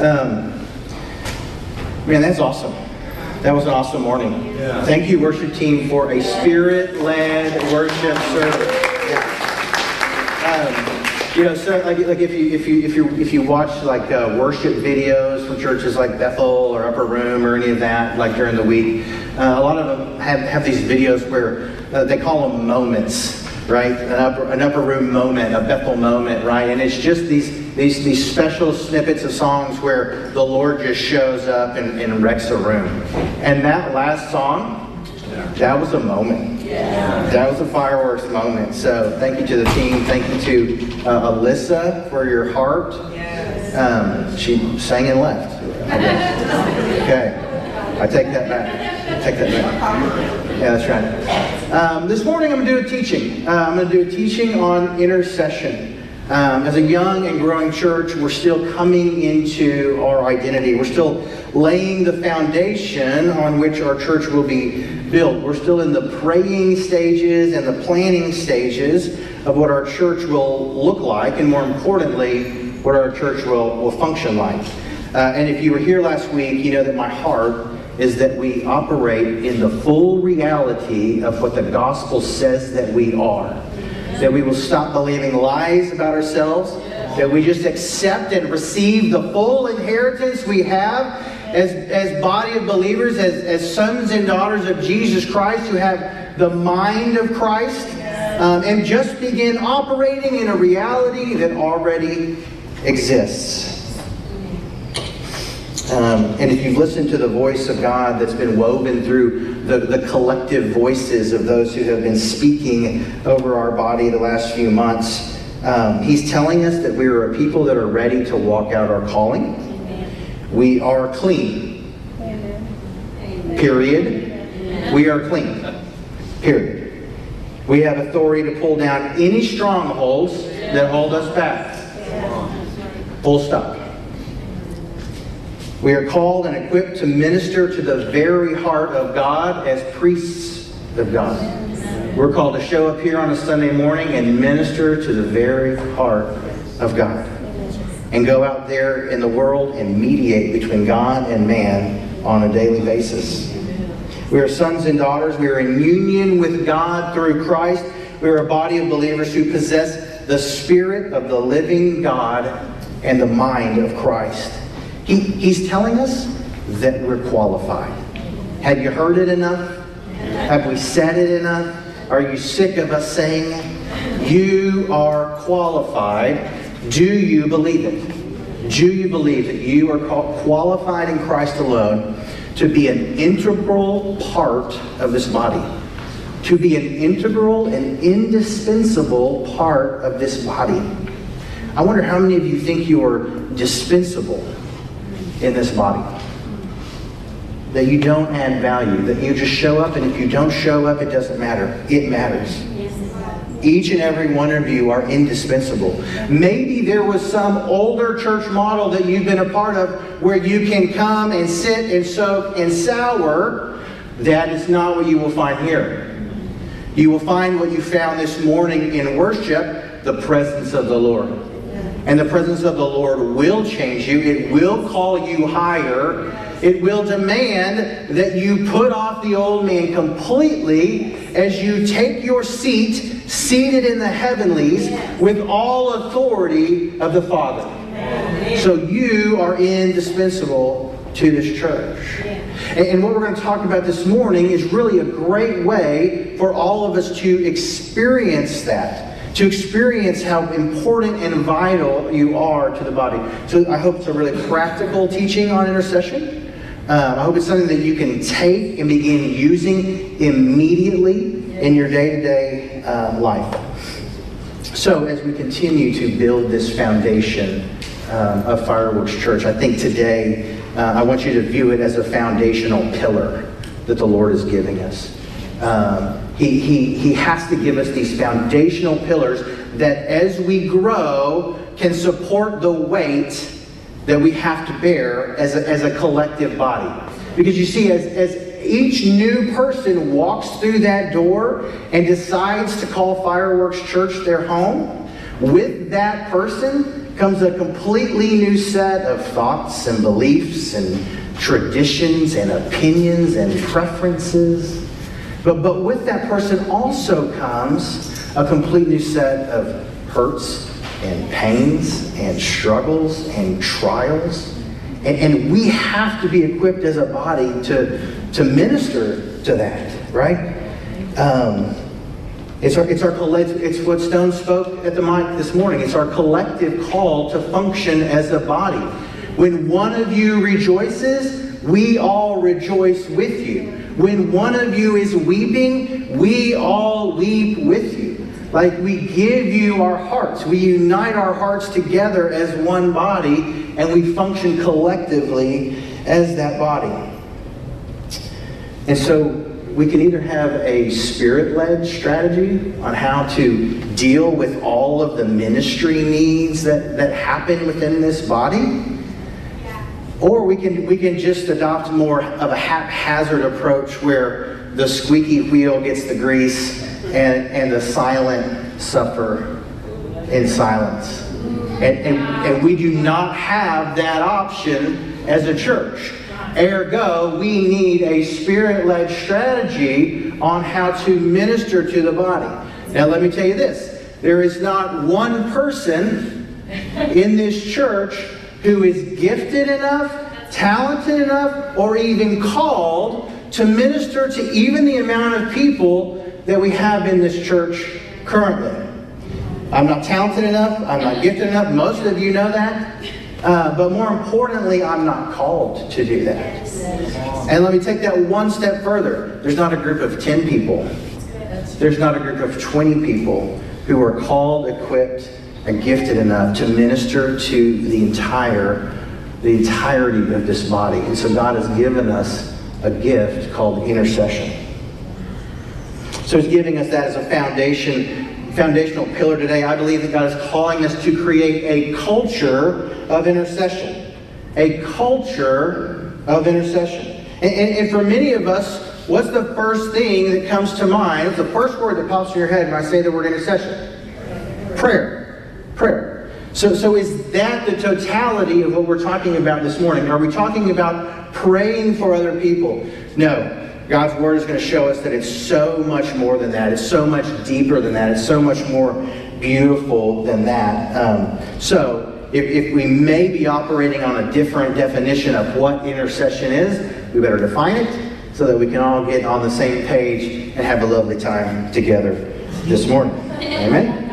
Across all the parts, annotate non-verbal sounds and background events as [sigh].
Um, man, that's awesome. That was an awesome morning. Yeah. Thank you, worship team, for a spirit-led worship service. Um, you know, so like, like if you if you if you if you watch like uh, worship videos from churches like Bethel or Upper Room or any of that, like during the week, uh, a lot of them have have these videos where uh, they call them moments, right? An upper an upper room moment, a Bethel moment, right? And it's just these these these special snippets of songs where the Lord just shows up and, and wrecks a room. And that last song, that was a moment. That was a fireworks moment. So thank you to the team. Thank you to uh, Alyssa for your heart. Um, she sang and left. Okay. I take that back. I take that back. Yeah, that's right. Um, this morning I'm going to do a teaching. Uh, I'm going to do a teaching on intercession. Um, as a young and growing church, we're still coming into our identity. We're still laying the foundation on which our church will be built. We're still in the praying stages and the planning stages of what our church will look like, and more importantly, what our church will, will function like. Uh, and if you were here last week, you know that my heart is that we operate in the full reality of what the gospel says that we are that we will stop believing lies about ourselves, that we just accept and receive the full inheritance we have as, as body of believers, as, as sons and daughters of Jesus Christ who have the mind of Christ, um, and just begin operating in a reality that already exists. Um, and if you've listened to the voice of God that's been woven through the, the collective voices of those who have been speaking over our body the last few months, um, He's telling us that we are a people that are ready to walk out our calling. We are clean. Period. We are clean. Period. We have authority to pull down any strongholds that hold us back. Full stop. We are called and equipped to minister to the very heart of God as priests of God. We're called to show up here on a Sunday morning and minister to the very heart of God. And go out there in the world and mediate between God and man on a daily basis. We are sons and daughters. We are in union with God through Christ. We are a body of believers who possess the Spirit of the living God and the mind of Christ. He, he's telling us that we're qualified. Have you heard it enough? Have we said it enough? Are you sick of us saying it? You are qualified. Do you believe it? Do you believe that you are qualified in Christ alone to be an integral part of this body? To be an integral and indispensable part of this body. I wonder how many of you think you are dispensable in this body. That you don't add value, that you just show up, and if you don't show up, it doesn't matter. It matters. Each and every one of you are indispensable. Maybe there was some older church model that you've been a part of where you can come and sit and soak and sour. That is not what you will find here. You will find what you found this morning in worship the presence of the Lord. And the presence of the Lord will change you. It will call you higher. It will demand that you put off the old man completely as you take your seat, seated in the heavenlies, with all authority of the Father. So you are indispensable to this church. And what we're going to talk about this morning is really a great way for all of us to experience that to experience how important and vital you are to the body. So I hope it's a really practical teaching on intercession. Um, I hope it's something that you can take and begin using immediately in your day to day life. So, as we continue to build this foundation um, of Fireworks Church, I think today uh, I want you to view it as a foundational pillar that the Lord is giving us. Um, he, he, he has to give us these foundational pillars that as we grow can support the weight that we have to bear as a, as a collective body. Because you see, as, as each new person walks through that door and decides to call Fireworks Church their home, with that person comes a completely new set of thoughts and beliefs and traditions and opinions and preferences. But, but with that person also comes a complete new set of hurts and pains and struggles and trials. And, and we have to be equipped as a body to, to minister to that, right? Um, it's our, it's our it's what Stone spoke at the mic this morning. It's our collective call to function as a body. When one of you rejoices, we all rejoice with you. When one of you is weeping, we all weep with you. Like we give you our hearts. We unite our hearts together as one body and we function collectively as that body. And so we can either have a spirit led strategy on how to deal with all of the ministry needs that, that happen within this body. Or we can, we can just adopt more of a haphazard approach where the squeaky wheel gets the grease and, and the silent suffer in silence. And, and, and we do not have that option as a church. Ergo, we need a spirit led strategy on how to minister to the body. Now, let me tell you this there is not one person in this church who is gifted enough, talented enough, or even called to minister to even the amount of people that we have in this church currently. I'm not talented enough, I'm not gifted enough. Most of you know that. Uh, but more importantly, I'm not called to do that. And let me take that one step further. There's not a group of 10 people, there's not a group of 20 people who are called, equipped, and gifted enough to minister to the entire the entirety of this body. And so God has given us a gift called intercession. So he's giving us that as a foundation, foundational pillar today. I believe that God is calling us to create a culture of intercession. A culture of intercession. And, and, and for many of us, what's the first thing that comes to mind? What's the first word that pops in your head when I say the word intercession? Prayer. Prayer. So, so is that the totality of what we're talking about this morning? Are we talking about praying for other people? No. God's Word is going to show us that it's so much more than that. It's so much deeper than that. It's so much more beautiful than that. Um, so, if, if we may be operating on a different definition of what intercession is, we better define it so that we can all get on the same page and have a lovely time together this morning. Amen?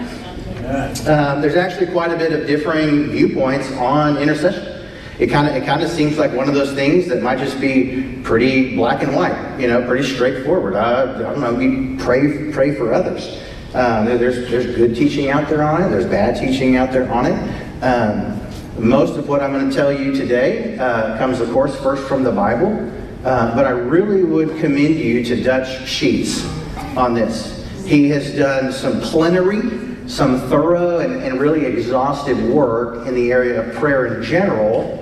Um, there's actually quite a bit of differing viewpoints on intercession it kind of it kind of seems like one of those things that might just be pretty black and white, you know, pretty straightforward. I, I don't know, we pray pray for others. Um, there's there's good teaching out there on it. There's bad teaching out there on it. Um, most of what I'm going to tell you today uh, comes, of course, first from the Bible. Uh, but I really would commend you to Dutch Sheets on this. He has done some plenary, some thorough, and, and really exhaustive work in the area of prayer in general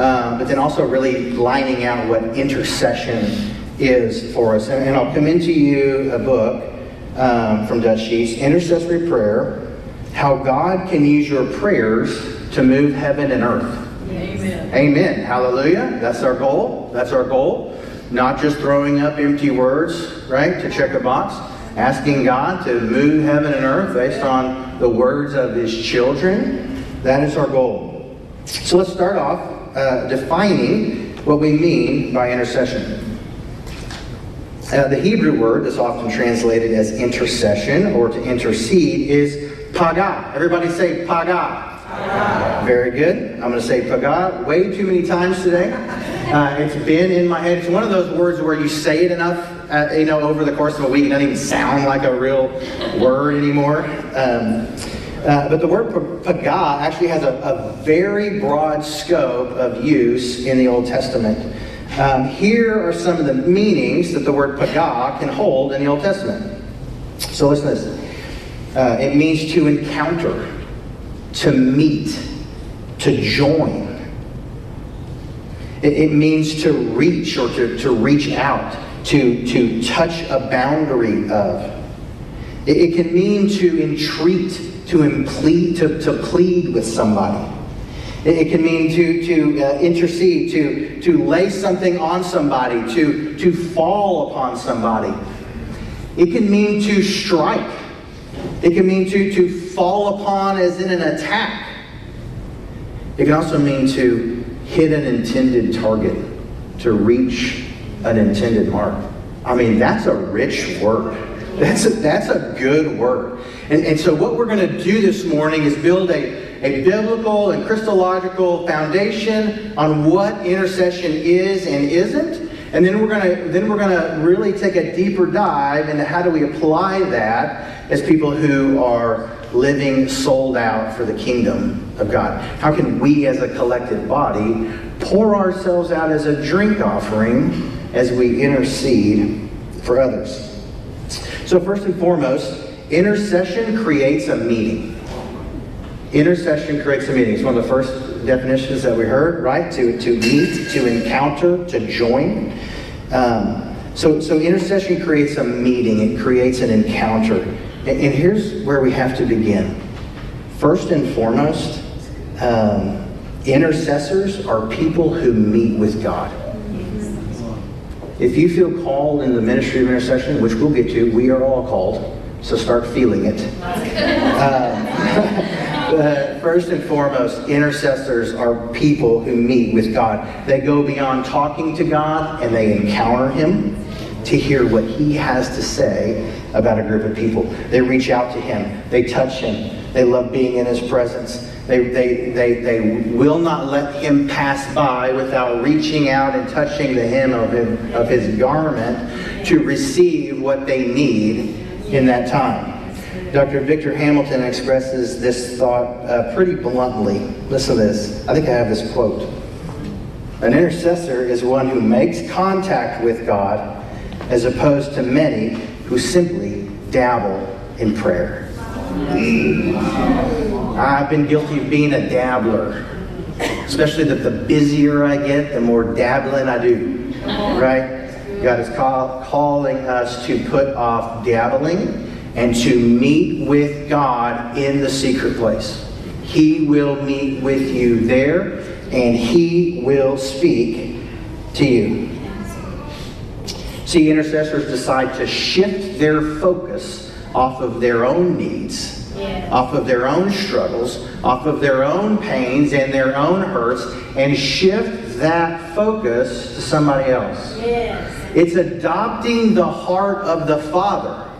um, but then also really lining out what intercession is for us. And, and I'll commend to you a book um, from Dutch Sheets, Intercessory Prayer, How God Can Use Your Prayers to Move Heaven and Earth. Amen. Amen. Hallelujah. That's our goal. That's our goal. Not just throwing up empty words, right, to check a box. Asking God to move heaven and earth based on the words of His children. That is our goal. So let's start off uh, defining what we mean by intercession. Uh, the Hebrew word that's often translated as intercession or to intercede is paga. Everybody say paga. Very good. I'm going to say paga way too many times today. Uh, it's been in my head. It's one of those words where you say it enough, uh, you know, over the course of a week, it doesn't even sound like a real word anymore. Um, uh, but the word paga actually has a, a, very broad scope of use in the Old Testament. Um, here are some of the meanings that the word paga can hold in the Old Testament. So listen to this. Uh, it means to encounter, to meet, to join. It, it means to reach or to, to reach out, to, to touch a boundary of. It, it can mean to entreat to plead, to, to plead with somebody. It, it can mean to, to uh, intercede, to, to lay something on somebody, to, to fall upon somebody. It can mean to strike. It can mean to, to fall upon as in an attack. It can also mean to hit an intended target, to reach an intended mark. I mean, that's a rich word. That's a, that's a good word. And, and so, what we're going to do this morning is build a, a biblical and Christological foundation on what intercession is and isn't. And then we're to then we're going to really take a deeper dive into how do we apply that as people who are living sold out for the kingdom of God. How can we as a collective body pour ourselves out as a drink offering as we intercede for others? So first and foremost, intercession creates a meeting. Intercession creates a meeting. It's one of the first definitions that we heard, right? To, to meet, to encounter, to join. Um, so, so intercession creates a meeting. It creates an encounter. And, and here's where we have to begin. First and foremost, um, intercessors are people who meet with God. If you feel called in the ministry of intercession, which we'll get to, we are all called, so start feeling it. [laughs] Uh, [laughs] Uh, first and foremost, intercessors are people who meet with God. They go beyond talking to God and they encounter Him to hear what He has to say about a group of people. They reach out to Him, they touch Him, they love being in His presence. They, they, they, they will not let him pass by without reaching out and touching the hem of, him, of his garment to receive what they need in that time. Dr. Victor Hamilton expresses this thought uh, pretty bluntly. Listen to this. I think I have this quote. An intercessor is one who makes contact with God as opposed to many who simply dabble in prayer. Mm. I've been guilty of being a dabbler, especially that the busier I get, the more dabbling I do. Right? God is call, calling us to put off dabbling and to meet with God in the secret place. He will meet with you there and he will speak to you. See, intercessors decide to shift their focus off of their own needs, yeah. off of their own struggles, off of their own pains and their own hurts, and shift that focus to somebody else. Yes. It's adopting the heart of the Father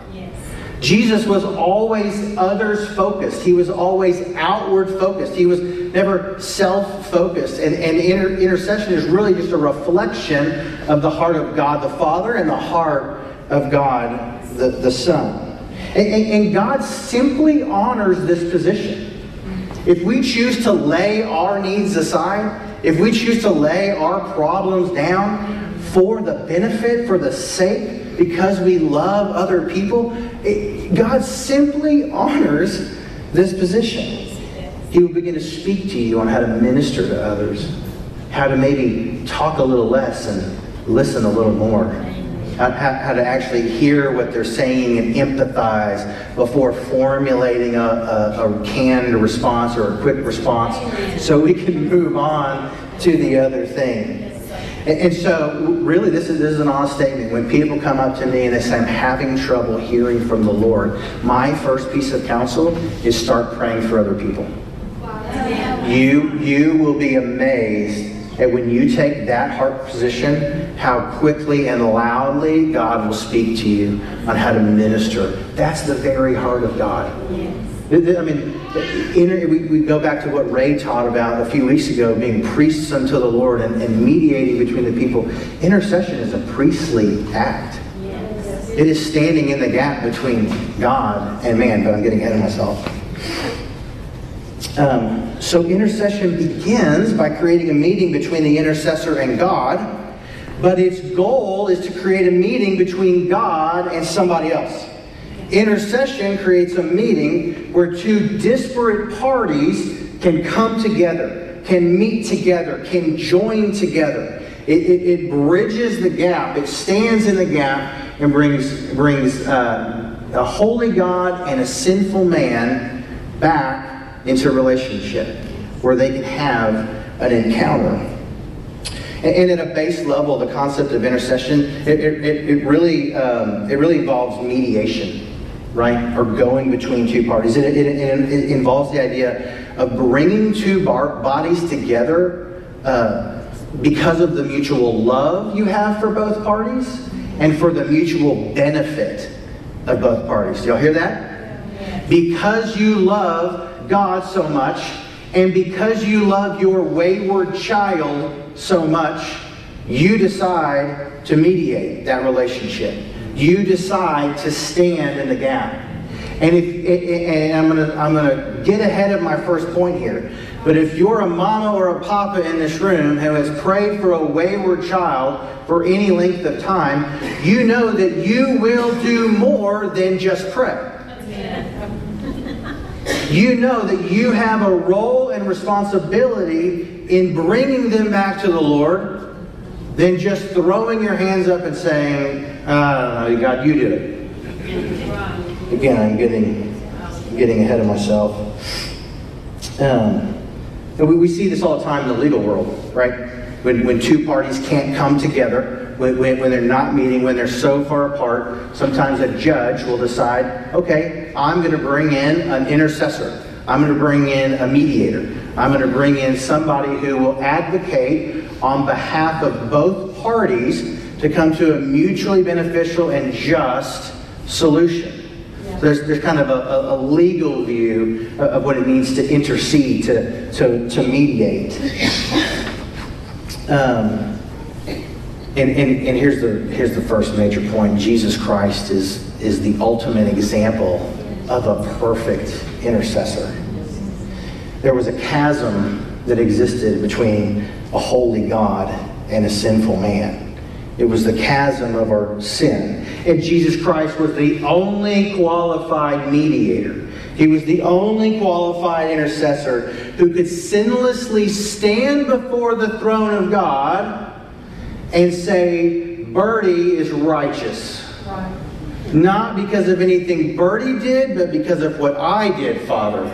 Jesus was always others focused. He was always outward focused. He was never self focused. And, and inter- intercession is really just a reflection of the heart of God the Father and the heart of God the, the Son. And, and, and God simply honors this position. If we choose to lay our needs aside, if we choose to lay our problems down for the benefit, for the sake because we love other people, it, God simply honors this position. He will begin to speak to you on how to minister to others, how to maybe talk a little less and listen a little more, how, how to actually hear what they're saying and empathize before formulating a, a, a canned response or a quick response so we can move on to the other thing. And, and, so, really, this is, this is an honest statement. When people come up to me and they say, I'm having trouble hearing from the Lord, my first piece of counsel is start praying for other people. You, you will be amazed at when you take that heart position, how quickly and loudly God will speak to you on how to minister. That's the very heart of God. I mean, we, we go back to what Ray taught about a few weeks ago, being priests unto the Lord and, and mediating between the people. Intercession is a priestly act. Yes. It is standing in the gap between God and man, but I'm getting ahead of myself. Um, so intercession begins by creating a meeting between the intercessor and God, but its goal is to create a meeting between God and somebody else. Intercession creates a meeting where two disparate parties can come together, can meet together, can join together. It, it, it bridges the gap, it stands in the gap, and brings, brings uh, a holy God and a sinful man back into relationship where they can have an encounter. And, at a base level, the concept of intercession, it, it, it really, um, it really involves mediation, right? Or going between two parties. It, it, it involves the idea of bringing two bar- bodies together uh, because of the mutual love you have for both parties and for the mutual benefit of both parties. Do y'all hear that? Because you love God so much, and because you love your wayward child so much, you decide to mediate that relationship. You decide to stand in the gap. And if and I'm gonna I'm gonna get ahead of my first point here. But if you're a mama or a papa in this room who has prayed for a wayward child for any length of time, you know that you will do more than just pray. You know that you have a role and responsibility in bringing them back to the Lord than just throwing your hands up and saying, I don't know, God, you do it. Again, I'm getting, getting ahead of myself. Um, we, we see this all the time in the legal world, right? When, when two parties can't come together, when, when, when they're not meeting, when they're so far apart, sometimes a judge will decide, okay, I'm going to bring in an intercessor. I'm going to bring in a mediator. I'm going to bring in somebody who will advocate on behalf of both parties to come to a mutually beneficial and just solution. So there's, there's kind of a, a, legal view of what it means to intercede, to, to, to mediate. [laughs] Um, and, and, and here's the here's the first major point. Jesus Christ is is the ultimate example of a perfect intercessor. There was a chasm that existed between a holy God and a sinful man. It was the chasm of our sin. And Jesus Christ was the only qualified mediator. He was the only qualified intercessor who could sinlessly stand before the throne of God and say, Birdie is righteous. Right. Not because of anything Birdie did, but because of what I did, Father.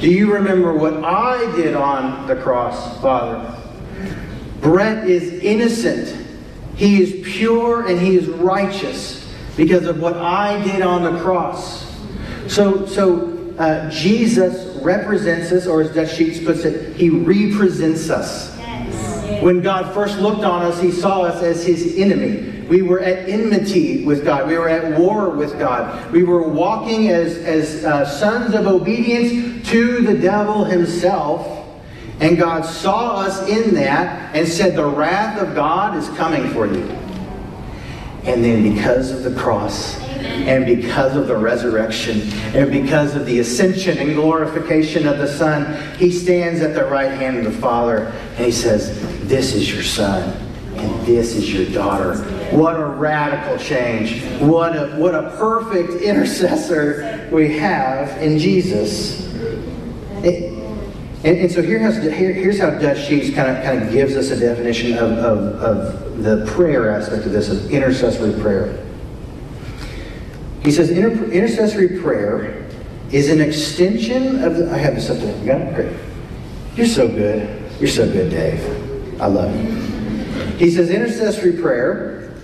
Do you remember what I did on the cross, Father? Bret is innocent. He is pure and he is righteous because of what I did on the cross. So, so uh, Jesus represents us, or as Dutch Sheets puts it, he represents us. When God first looked on us, he saw us as his enemy. We were at enmity with God. We were at war with God. We were walking as, as uh, sons of obedience to the devil himself. And God saw us in that and said, The wrath of God is coming for you. And then because of the cross, and because of the resurrection and because of the ascension and glorification of the Son, he stands at the right hand of the Father and he says, This is your Son and this is your daughter. What a radical change. What a, what a perfect intercessor we have in Jesus. It, and, and, so here has, here, here's how Dutch Sheets kind of, kind of gives us a definition of, of, of the prayer aspect of this, of intercessory prayer. He says inter- intercessory prayer is an extension of the. I have this up there. You got it? Great. You're so good. You're so good, Dave. I love you. He says intercessory prayer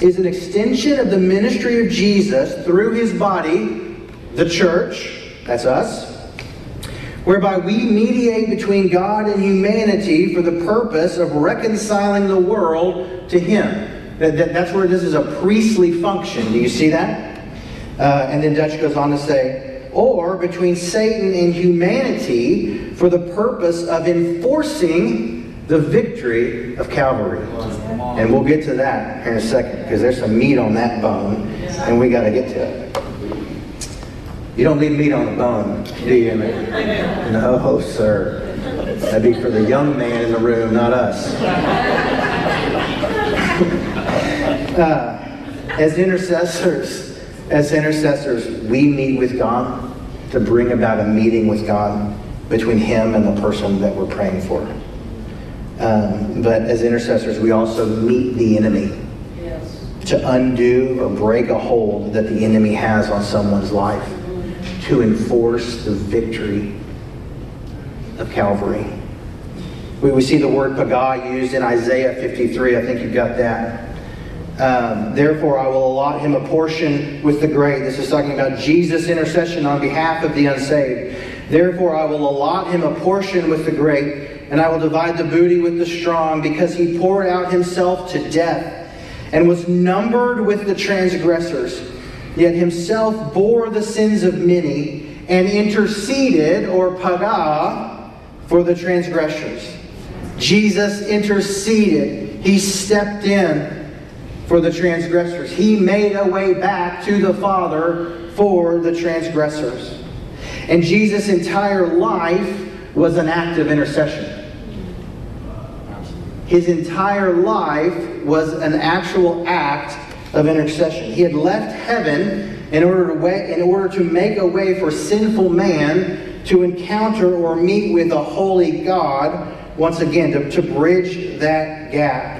is an extension of the ministry of Jesus through his body, the church, that's us, whereby we mediate between God and humanity for the purpose of reconciling the world to him. That, that, that's where this is a priestly function. Do you see that? Uh, and then Dutch goes on to say, or between Satan and humanity for the purpose of enforcing the victory of Calvary. And we'll get to that in a second because there's some meat on that bone and we got to get to it. You don't leave meat on the bone, do you? No, sir. That'd be for the young man in the room, not us. Uh, as intercessors, as intercessors, we meet with God to bring about a meeting with God between Him and the person that we're praying for. Um, but as intercessors, we also meet the enemy yes. to undo or break a hold that the enemy has on someone's life, to enforce the victory of Calvary. We, we see the word pagah used in Isaiah 53. I think you've got that. Um, Therefore, I will allot him a portion with the great. This is talking about Jesus' intercession on behalf of the unsaved. Therefore, I will allot him a portion with the great, and I will divide the booty with the strong, because he poured out himself to death and was numbered with the transgressors, yet himself bore the sins of many and interceded, or pagah, for the transgressors. Jesus interceded. He stepped in for the transgressors. He made a way back to the Father for the transgressors. And Jesus' entire life was an act of intercession. His entire life was an actual act of intercession. He had left heaven in order to, way, in order to make a way for sinful man to encounter or meet with a holy God once again, to, to bridge that gap.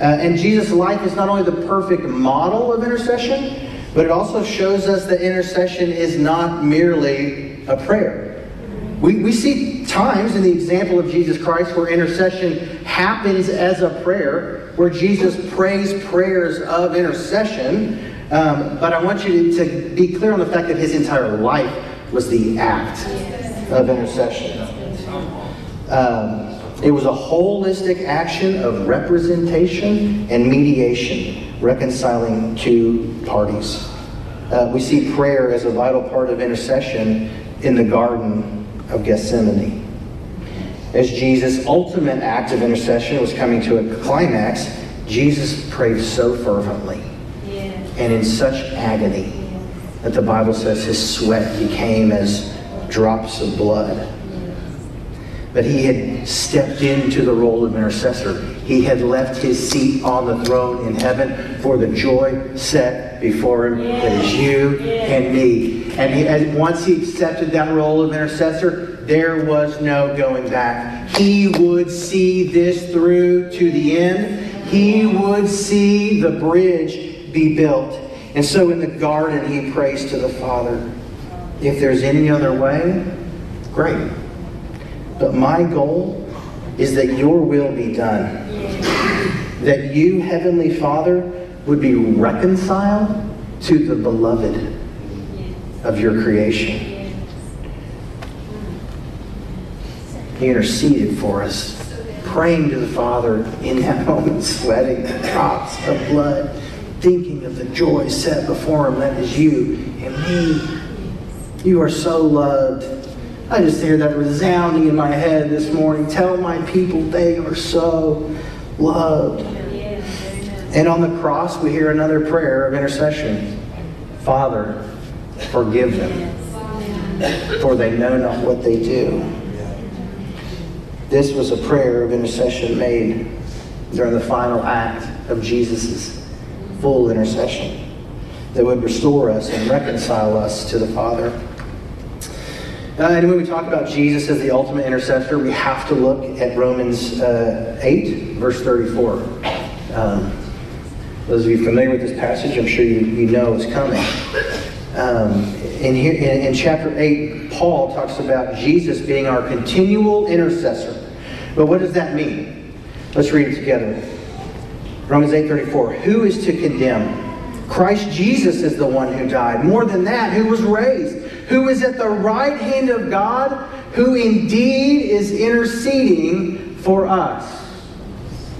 Uh, and Jesus' life is not only the perfect model of intercession, but it also shows us that intercession is not merely a prayer. We, we see times in the example of Jesus Christ where intercession happens as a prayer, where Jesus prays prayers of intercession. Um, but I want you to, to be clear on the fact that his entire life was the act of intercession. Um, it was a holistic action of representation and mediation, reconciling two parties. Uh, we see prayer as a vital part of intercession in the Garden of Gethsemane. As Jesus' ultimate act of intercession was coming to a climax, Jesus prayed so fervently and in such agony that the Bible says his sweat became as drops of blood. But he had stepped into the role of intercessor. He had left his seat on the throne in heaven for the joy set before him that is you and me. And he, once he accepted that role of intercessor, there was no going back. He would see this through to the end. He would see the bridge be built. And so in the garden, he prays to the Father. If there's any other way, great. But my goal is that your will be done. That you, Heavenly Father, would be reconciled to the beloved of your creation. He interceded for us, praying to the Father in that moment, sweating the drops of blood, thinking of the joy set before him that is you and me. You are so loved. I just hear that resounding in my head this morning. Tell my people they are so loved. And on the cross, we hear another prayer of intercession Father, Forgive them, for they know not what they do. This was a prayer of intercession made during the final act of Jesus' full intercession that would restore us and reconcile us to the Father. Uh, and when we talk about Jesus as the ultimate intercessor, we have to look at Romans uh, 8, verse 34. Um, those of you familiar with this passage, I'm sure you, you know it's coming. Um, in, here, in, in chapter 8, Paul talks about Jesus being our continual intercessor. But what does that mean? Let's read it together. Romans 8:34. Who is to condemn? Christ Jesus is the one who died. More than that, who was raised, who is at the right hand of God, who indeed is interceding for us.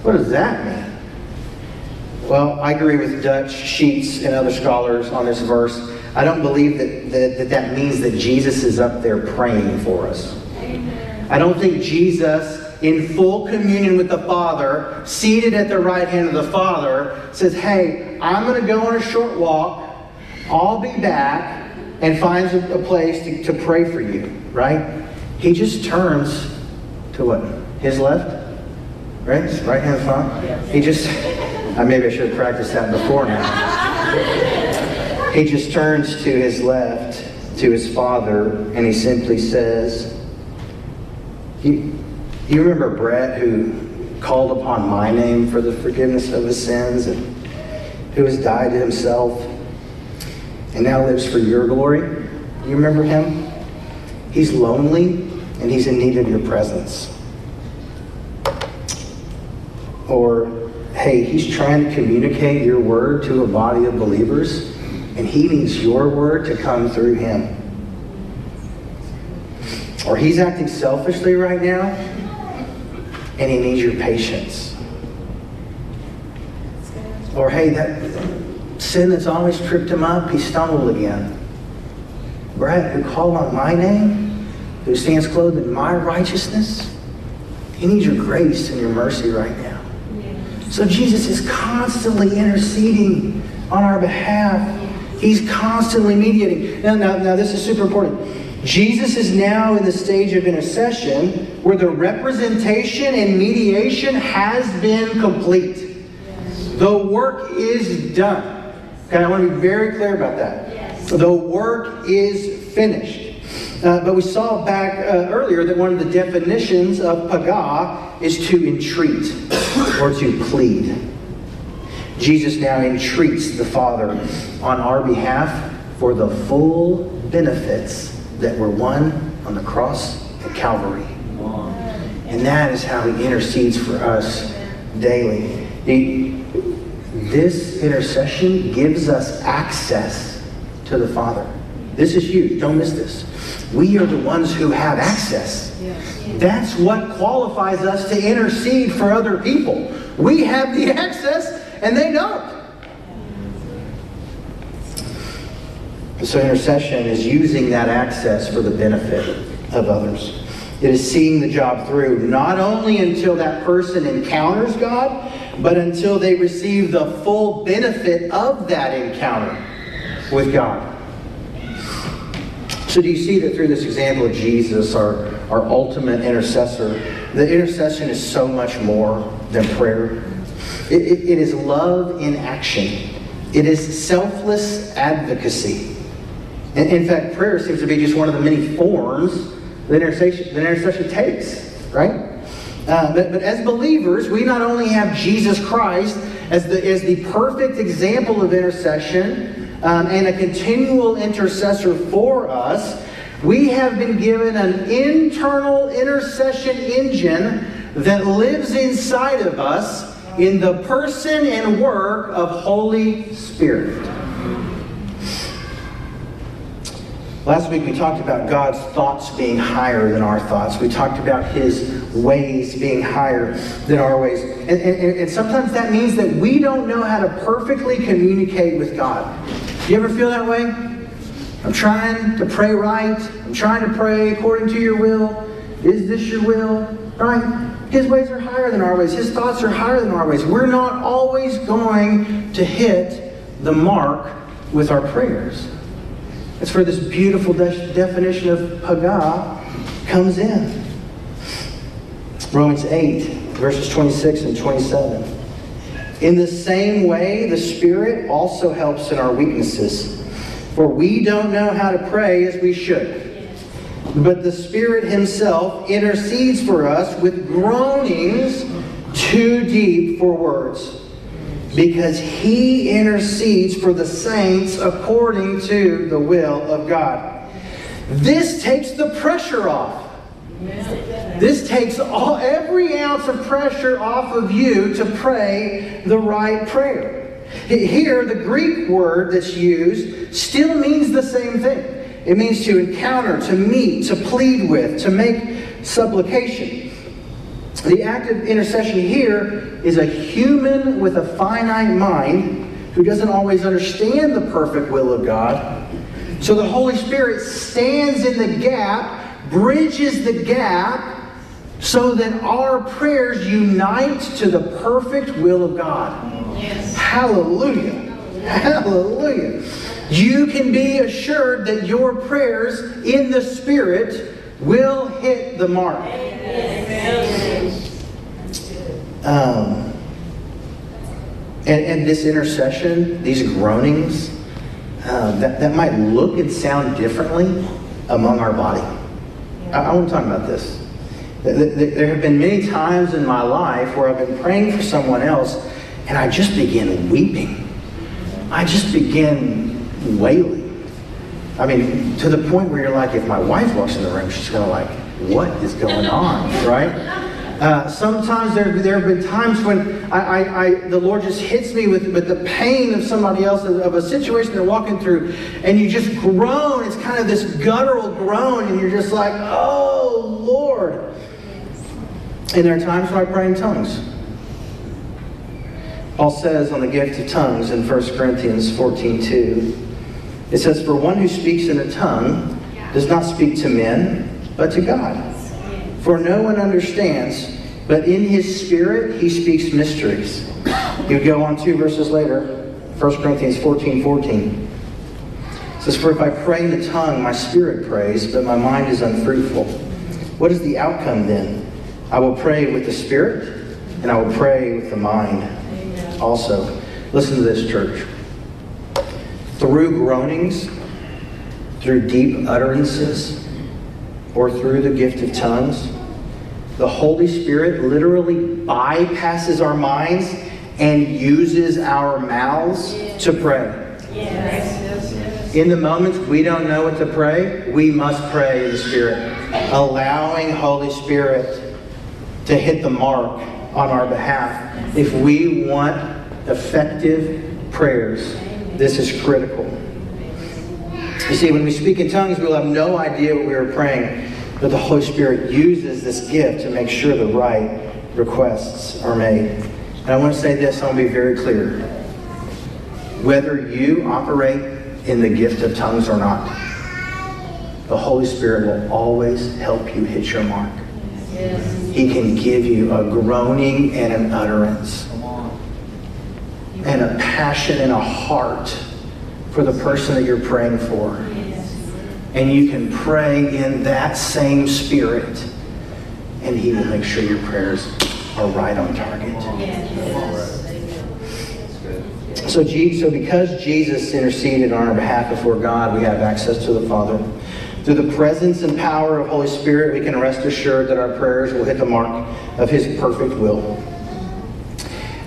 What does that mean? Well, I agree with Dutch Sheets and other scholars on this verse. I don't believe that that, that, that means that Jesus is up there praying for us. Amen. I don't think Jesus, in full communion with the Father, seated at the right hand of the Father, says, Hey, I'm going to go on a short walk. I'll be back and finds a, place to, to pray for you, right? He just turns to what? His left? Right? His Right hand front? He just, uh, maybe I should have practiced that before now. He just turns to his left, to his father, and he simply says, You, you remember Bret who called upon my name for the forgiveness of his sins and who has died to himself and now lives for your glory? You remember him? He's lonely and he's in need of your presence. Or, hey, he's trying to communicate your word to a body of believers and he needs your word to come through him. Or he's acting selfishly right now and he needs your patience. Or, hey, that sin that's always tripped him up, he stumbled again. Bret, who called on my name, who stands clothed in my righteousness, he needs your grace and your mercy right now. So Jesus is constantly interceding on our behalf. He's constantly mediating. Now, now, now this is super important. Jesus is now in the stage of intercession where the representation and mediation has been complete. The work is done. Okay, I want to be very clear about that. Yes. The work is finished. Uh, but we saw back uh, earlier that one of the definitions of pagah is to entreat or to plead. Jesus now entreats the Father on our behalf for the full benefits that were won on the cross at Calvary. And that is how he intercedes for us daily. He, this intercession gives us access to the Father. This is huge. Don't miss this. We are the ones who have access. That's what qualifies us to intercede for other people. We have the [laughs] access and they don't. So intercession is using that access for the benefit of others. It is seeing the job through, not only until that person encounters God, but until they receive the full benefit of that encounter with God. So, do you see that through this example of Jesus, our, our ultimate intercessor, the intercession is so much more than prayer? it, it, it is love in action, it is selfless advocacy. And in fact, prayer seems to be just one of the many forms that intercession, that intercession takes, right? Uh, but, but as believers, we not only have Jesus Christ as the, as the perfect example of intercession um, and a continual intercessor for us, we have been given an internal intercession engine that lives inside of us in the person and work of Holy Spirit. Last week we talked about God's thoughts being higher than our thoughts. We talked about His ways being higher than our ways. And, and, and, sometimes that means that we don't know how to perfectly communicate with God. You ever feel that way? I'm trying to pray right. I'm trying to pray according to your will. Is this your will? Right? His ways are higher than our ways. His thoughts are higher than our ways. We're not always going to hit the mark with our prayers. That's where this beautiful de- definition of pagah comes in. Romans 8, verses 26 and 27. In the same way, the Spirit also helps in our weaknesses, for we don't know how to pray as we should. But the Spirit Himself intercedes for us with groanings too deep for words because he intercedes for the saints according to the will of God. This takes the pressure off. This takes all, every ounce of pressure off of you to pray the right prayer. Here, the Greek word that's used still means the same thing. It means to encounter, to meet, to plead with, to make supplication. The act of intercession here is a human with a finite mind who doesn't always understand the perfect will of God. So the Holy Spirit stands in the gap, bridges the gap, so that our prayers unite to the perfect will of God. Yes. Hallelujah. Hallelujah. You can be assured that your prayers in the Spirit will hit the mark. Um, and, and this intercession, these groanings, um, that, that might look and sound differently among our body. I, I want to talk about this. There have been many times in my life where I've been praying for someone else and I just begin weeping. I just begin wailing. I mean, to the point where you're like, if my wife walks in the room, she's going to like, what is going on, right? Uh, sometimes there, there have been times when I, I, I, the Lord just hits me with, with the pain of somebody else, of, of a situation they're walking through, and you just groan. It's kind of this guttural groan, and you're just like, oh, Lord. And there are times when I pray in tongues. Paul says on the gift of tongues in 1 Corinthians 14 2, it says, For one who speaks in a tongue does not speak to men, but to God. For no one understands, but in his spirit he speaks mysteries. You go on two verses later, 1 Corinthians 14 14. It says, For if I pray in the tongue, my spirit prays, but my mind is unfruitful. What is the outcome then? I will pray with the spirit, and I will pray with the mind also. Listen to this, church through groanings, through deep utterances, or through the gift of tongues. The Holy Spirit literally bypasses our minds and uses our mouths to pray. In the moments we don't know what to pray, we must pray in the Spirit, allowing Holy Spirit to hit the mark on our behalf. If we want effective prayers, this is critical. You see, when we speak in tongues, we'll have no idea what we are praying, but the Holy Spirit uses this gift to make sure the right requests are made. And I want to say this, I want to be very clear. Whether you operate in the gift of tongues or not, the Holy Spirit will always help you hit your mark. He can give you a groaning and an utterance and a passion and a heart for the person that you're praying for. And you can pray in that same spirit, and He will make sure your prayers are right on target. So, so because Jesus interceded on our behalf before God, we have access to the Father. Through the presence and power of Holy Spirit, we can rest assured that our prayers will hit the mark of His perfect will.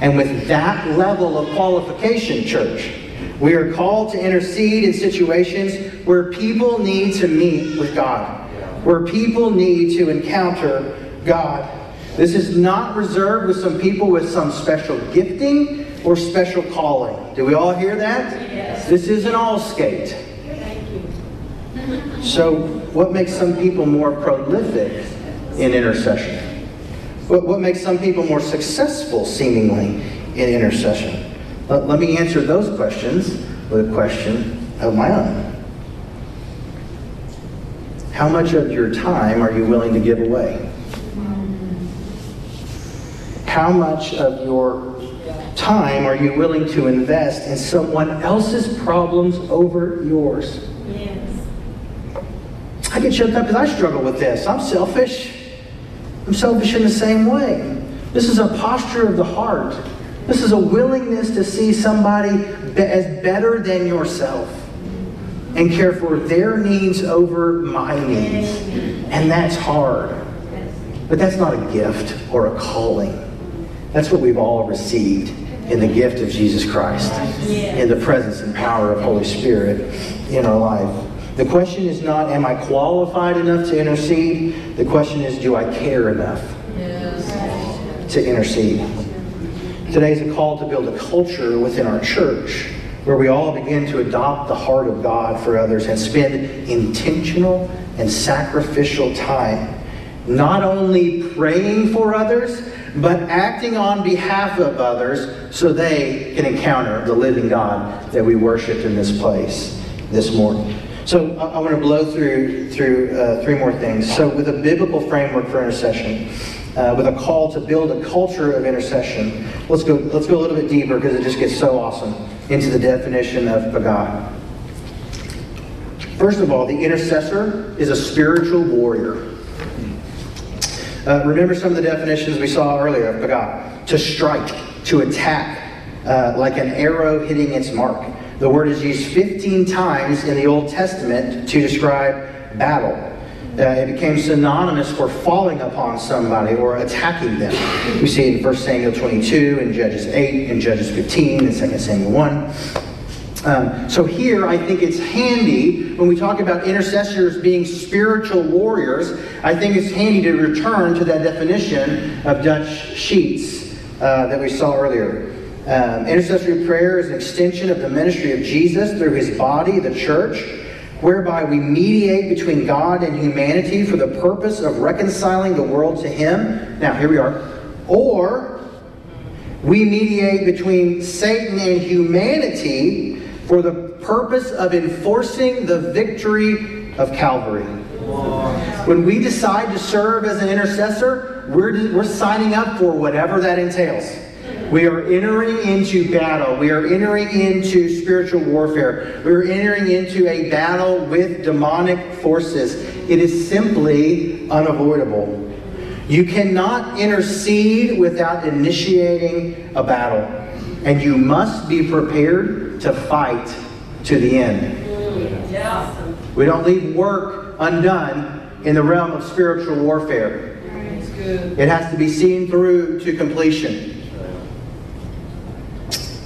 And with that level of qualification, church, we are called to intercede in situations where people need to meet with God, where people need to encounter God. This is not reserved with some people with some special gifting or special calling. Do we all hear that? Yes. This isn't all skate. So, what makes some people more prolific in intercession? What, what makes some people more successful, seemingly, in intercession? Let, let me answer those questions with a question of my own. How much of your time are you willing to give away? How much of your time are you willing to invest in someone else's problems over yours? Yes. I get choked up because I struggle with this. I'm selfish. I'm selfish in the same way. This is a posture of the heart. This is a willingness to see somebody as better than yourself and care for their needs over my needs. And that's hard. But that's not a gift or a calling. That's what we've all received in the gift of Jesus Christ, in the presence and power of Holy Spirit in our life. The question is not, am I qualified enough to intercede? The question is, do I care enough to intercede? Today is a call to build a culture within our church where we all begin to adopt the heart of God for others and spend intentional and sacrificial time not only praying for others, but acting on behalf of others so they can encounter the living God that we worship in this place this morning. So I, want to blow through through uh, three more things. So with a biblical framework for intercession, uh, with a call to build a culture of intercession, let's go let's go a little bit deeper because it just gets so awesome into the definition of Pagat. First of all, the intercessor is a spiritual warrior. Uh, remember some of the definitions we saw earlier of Pagat: to strike, to attack, uh, like an arrow hitting its mark. The word is used 15 times in the Old Testament to describe battle. Uh, it became synonymous for falling upon somebody or attacking them. We see in 1 Samuel 22, in Judges 8, in Judges 15, in 2 Samuel 1. Um, so here, I think it's handy when we talk about intercessors being spiritual warriors. I think it's handy to return to that definition of Dutch Sheets uh, that we saw earlier. Um, intercessory prayer is an extension of the ministry of Jesus through his body, the church, whereby we mediate between God and humanity for the purpose of reconciling the world to him. Now, here we are. Or we mediate between Satan and humanity for the purpose of enforcing the victory of Calvary. When we decide to serve as an intercessor, we're, we're signing up for whatever that entails. We are entering into battle. We are entering into spiritual warfare. We are entering into a battle with demonic forces. It is simply unavoidable. You cannot intercede without initiating a battle. And you must be prepared to fight to the end. We don't leave work undone in the realm of spiritual warfare. It has to be seen through to completion.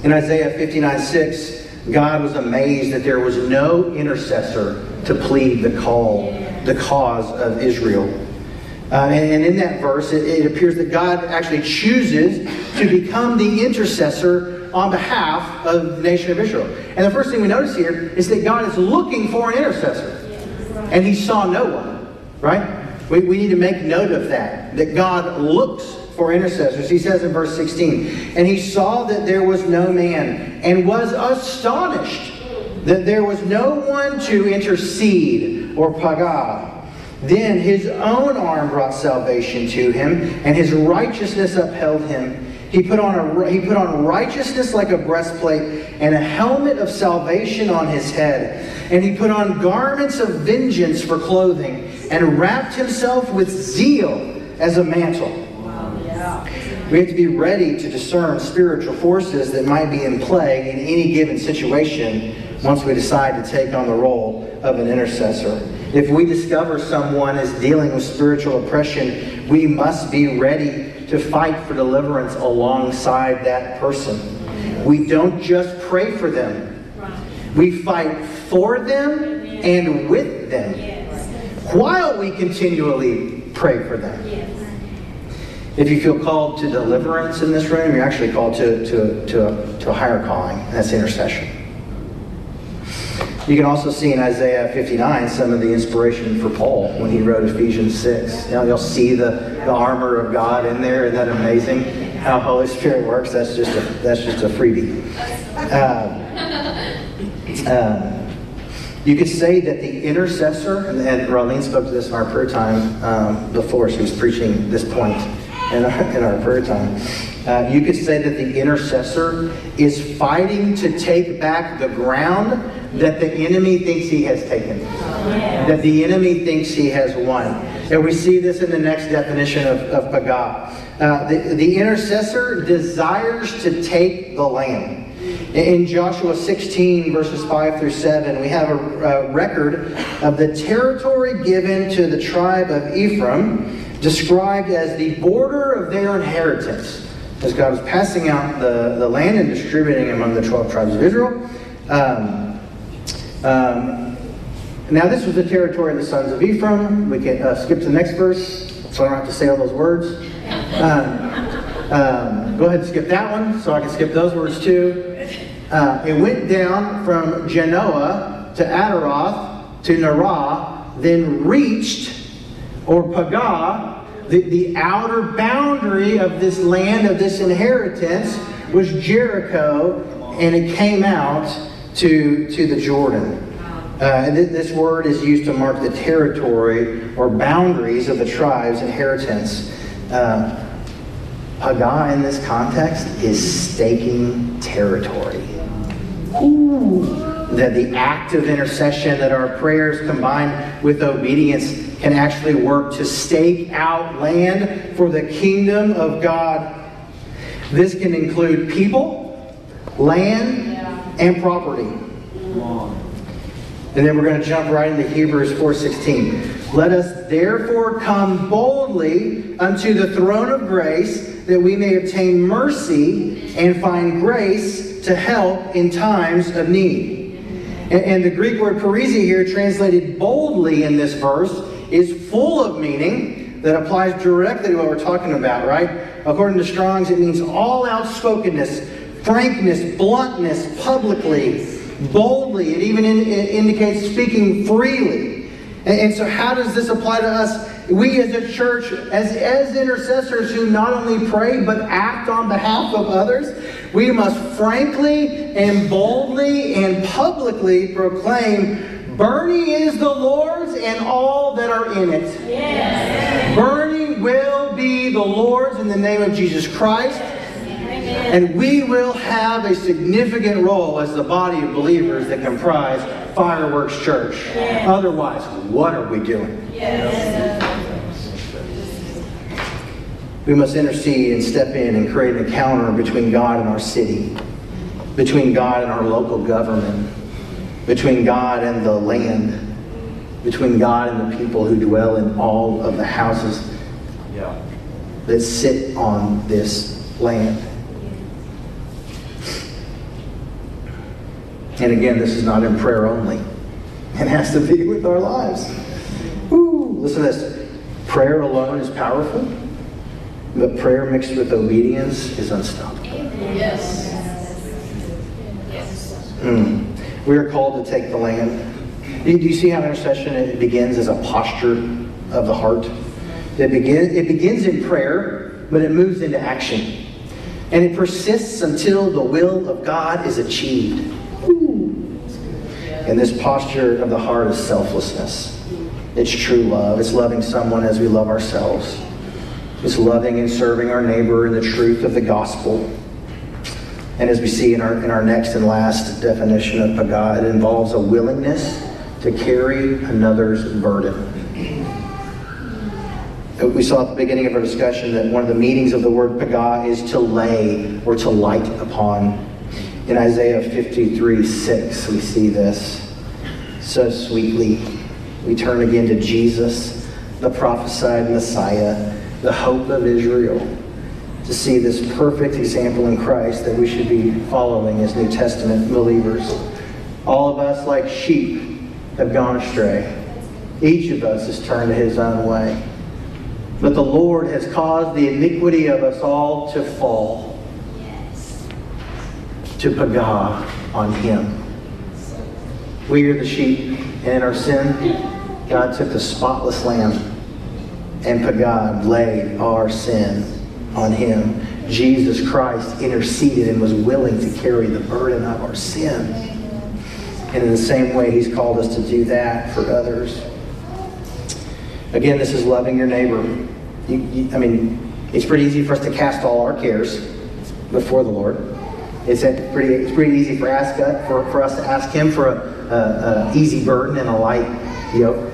In Isaiah 59 6, God was amazed that there was no intercessor to plead the call, the cause of Israel. Uh, and, and, in that verse, it, it appears that God actually chooses to become the intercessor on behalf of the nation of Israel. And the first thing we notice here is that God is looking for an intercessor. And he saw no one, right? We, we need to make note of that, that God looks for intercessors. He says in verse 16, And he saw that there was no man, and was astonished that there was no one to intercede or paga. Then his own arm brought salvation to him, and his righteousness upheld him. He put on a he put on righteousness like a breastplate, and a helmet of salvation on his head. And he put on garments of vengeance for clothing, and wrapped himself with zeal as a mantle. We have to be ready to discern spiritual forces that might be in play in any given situation once we decide to take on the role of an intercessor. If we discover someone is dealing with spiritual oppression, we must be ready to fight for deliverance alongside that person. We don't just pray for them, we fight for them and with them while we continually pray for them. If you feel called to deliverance in this room, you're actually called to, to, to, a, to a higher calling, and that's intercession. You can also see in Isaiah 59 some of the inspiration for Paul when he wrote Ephesians 6. You know, you'll see the, the armor of God in there. Isn't that amazing? How Holy Spirit works. That's just a, that's just a freebie. Uh, uh, you could say that the intercessor, and, and Raleen spoke to this in our prayer time um, before she was preaching this point in our, in our prayer time. Uh, you could say that the intercessor is fighting to take back the ground that the enemy thinks he has taken, that the enemy thinks he has won. And we see this in the next definition of, of Pagah. Uh, the, the intercessor desires to take the land. In Joshua 16, verses 5 through 7, we have a, a record of the territory given to the tribe of Ephraim described as the border of their inheritance, as God was passing out the, the land and distributing among the 12 tribes of Israel. Um, um, now, this was the territory of the sons of Ephraim. We can uh, skip to the next verse, so I don't have to say all those words. Um, um go ahead and skip that one, so I can skip those words too. Uh, it went down from Janohah to Ataroth to Narah, then reached or Pagah, the, the outer boundary of this land, of this inheritance, was Jericho, and it came out to, to the Jordan. Uh, th- this word is used to mark the territory or boundaries of the tribe's inheritance. Uh, Pagah in this context is staking territory. Ooh. That the act of intercession, that our prayers combined with obedience can actually work to stake out land for the kingdom of God. This can include people, land, and property. And then we're going to jump right into Hebrews 4:16. Let us therefore come boldly unto the throne of grace that we may obtain mercy and find grace to help in times of need. And, and the Greek word parrhesia here, translated boldly in this verse, is full of meaning that applies directly to what we're talking about, right? According to Strong's, it means all outspokenness, frankness, bluntness, publicly, boldly. It even in, it indicates speaking freely. And, and so, how does this apply to us? We as a church, as, as intercessors who not only pray but act on behalf of others, we must frankly and boldly and publicly proclaim burning is the Lord's and all that are in it. Yes. Burning will be the Lord's in the name of Jesus Christ. And we will have a significant role as the body of believers that comprise Fireworks Church. Otherwise, what are we doing? Yes. We must intercede and step in and create an encounter between God and our city, between God and our local government, between God and the land, between God and the people who dwell in all of the houses yeah. that sit on this land. And again, this is not in prayer only. It has to be with our lives. Ooh, listen to this. Prayer alone is powerful, but prayer mixed with obedience is unstoppable. Yes. Yes. Mm. We are called to take the land. Do you see how intercession begins as a posture of the heart? It, begin, it begins in prayer, but it moves into action. And it persists until the will of God is achieved. And this posture of the heart is selflessness. It's true love. It's loving someone as we love ourselves. It's loving and serving our neighbor in the truth of the gospel. And as we see in our, in our next and last definition of pagah, it involves a willingness to carry another's burden. We saw at the beginning of our discussion that one of the meanings of the word pagah is to lay or to light upon. In Isaiah 53 6, we see this so sweetly. We turn again to Jesus, the prophesied Messiah, the hope of Israel, to see this perfect example in Christ that we should be following as New Testament believers. All of us, like sheep, have gone astray. Each of us has turned to his own way. But the Lord has caused the iniquity of us all to fall to pagah on him. We are the sheep, and in our sin, God took the spotless lamb and pagah laid our sin on him. Jesus Christ interceded and was willing to carry the burden of our sin. And in the same way, he's called us to do that for others. Again, this is loving your neighbor. You, you, I mean, it's pretty easy for us to cast all our cares before the Lord. It's pretty, it's pretty easy for, ask, uh, for, for us to ask Him for a, a, a easy burden and a light yoke.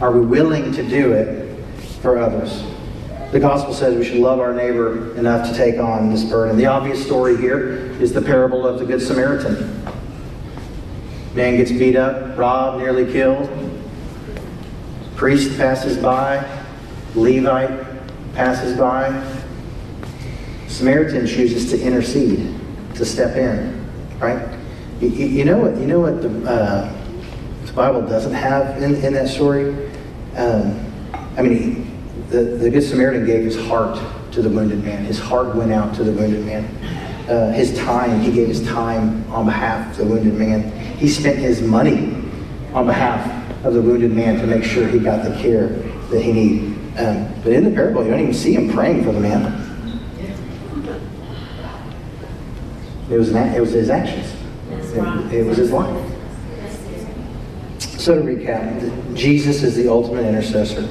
Are we willing to do it for others? The gospel says we should love our neighbor enough to take on this burden. The obvious story here is the parable of the Good Samaritan. Man gets beat up, robbed, nearly killed. Priest passes by. Levite passes by. Samaritan chooses to intercede to step in, right? You, you know what? You know what the, uh, Bible doesn't have in, in that story. Um, I mean, the, the Good Samaritan gave his heart to the wounded man. His heart went out to the wounded man. Uh, his time, he gave his time on behalf of the wounded man. He spent his money on behalf of the wounded man to make sure he got the care that he needed. Um, but in the parable, you don't even see him praying for the man. It was, an, it was his actions. It, it was his life. So to recap, Jesus is the ultimate intercessor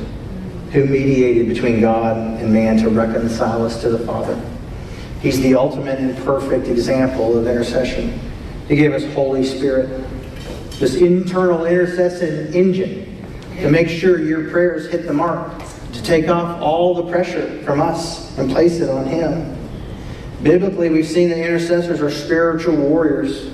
who mediated between God and man to reconcile us to the Father. He's the ultimate and perfect example of intercession. He gave us Holy Spirit, this internal intercession engine to make sure your prayers hit the mark, to take off all the pressure from us and place it on Him. Biblically, we've seen that intercessors are spiritual warriors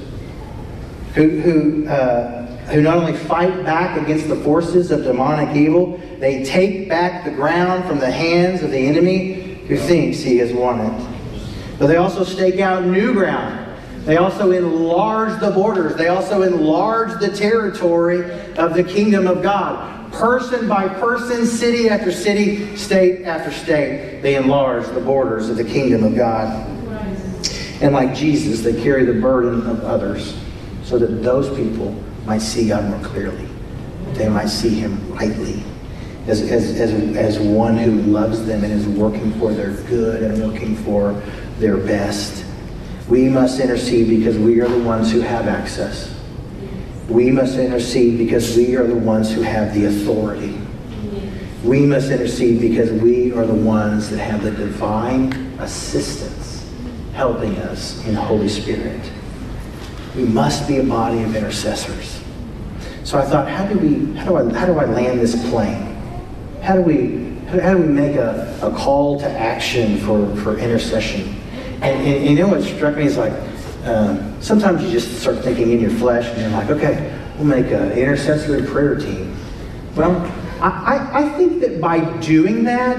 who, who, uh, who not only fight back against the forces of demonic evil, they take back the ground from the hands of the enemy who thinks he has won it. But they also stake out new ground. They also enlarge the borders. They also enlarge the territory of the kingdom of God. Person by person, city after city, state after state, they enlarge the borders of the kingdom of God. And like Jesus, they carry the burden of others so that those people might see God more clearly. They might see him rightly as, as, as, as one who loves them and is working for their good and looking for their best. We must intercede because we are the ones who have access. We must intercede because we are the ones who have the authority. We must intercede because we are the ones that have the divine assistance helping us in the Holy Spirit. We must be a body of intercessors. So I thought, how do we, how do I, how do I land this plane? How do we, how do we make a, a call to action for, for intercession? And, and, you know what struck me is like, um, sometimes you just start thinking in your flesh and you're like, okay, we'll make an intercessory prayer team. Well, I, I think that by doing that,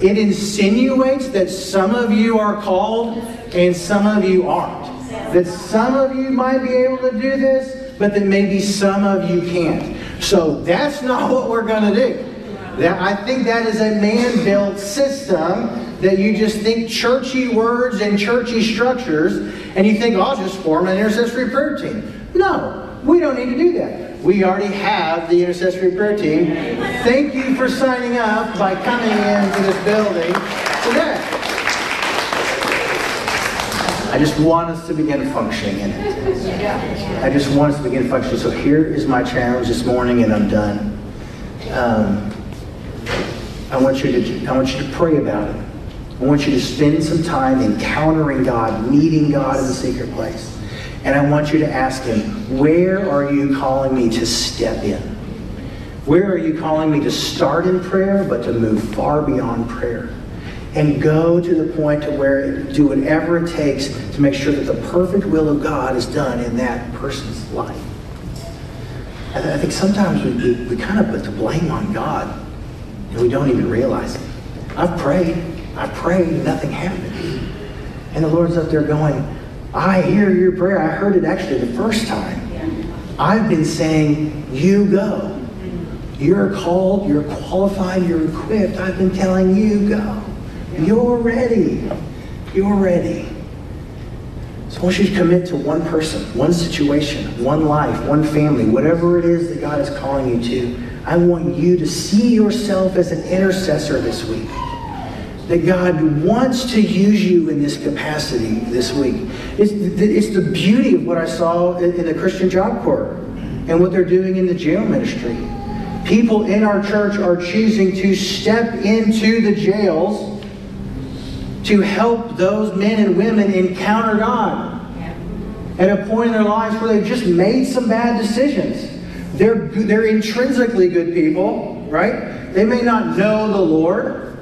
it insinuates that some of you are called and some of you aren't. That some of you might be able to do this, but that maybe some of you can't. So that's not what we're going to do. That, I think that is a man-built system that you just think churchy words and churchy structures, and you think, I'll just form an intercessory prayer team. No, we don't need to do that. We already have the intercessory prayer team. Thank you for signing up by coming into this building today. I just want us to begin functioning in it. I just want us to begin functioning. So here is my challenge this morning, and I'm done. Um, I want you to I want you to pray about it. I want you to spend some time encountering God, meeting God in the secret place. And I want you to ask Him, where are you calling me to step in? Where are you calling me to start in prayer, but to move far beyond prayer? And go to the point to where do whatever it takes to make sure that the perfect will of God is done in that person's life. I think sometimes we, we, we kind of put the blame on God and we don't even realize it. I've prayed. I've prayed. Nothing happened. And the Lord's up there going, I hear your prayer. I heard it actually the first time. I've been saying, you go. You're called, you're qualified, you're equipped. I've been telling you, go. You're ready. You're ready. So I want you to commit to one person, one situation, one life, one family, whatever it is that God is calling you to. I want you to see yourself as an intercessor this week. That God wants to use you in this capacity this week. It's the, it's the beauty of what I saw in the Christian Job Corps and what they're doing in the jail ministry. People in our church are choosing to step into the jails to help those men and women encounter God at a point in their lives where they've just made some bad decisions. They're, they're intrinsically good people, right? They may not know the Lord.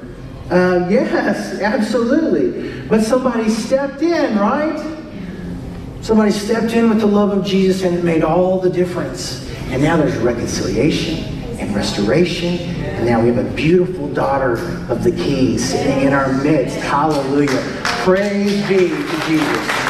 Uh, yes, absolutely. But somebody stepped in, right? Somebody stepped in with the love of Jesus and it made all the difference. And now there's reconciliation and restoration. And now we have a beautiful daughter of the King sitting in our midst. Hallelujah. Praise be to Jesus.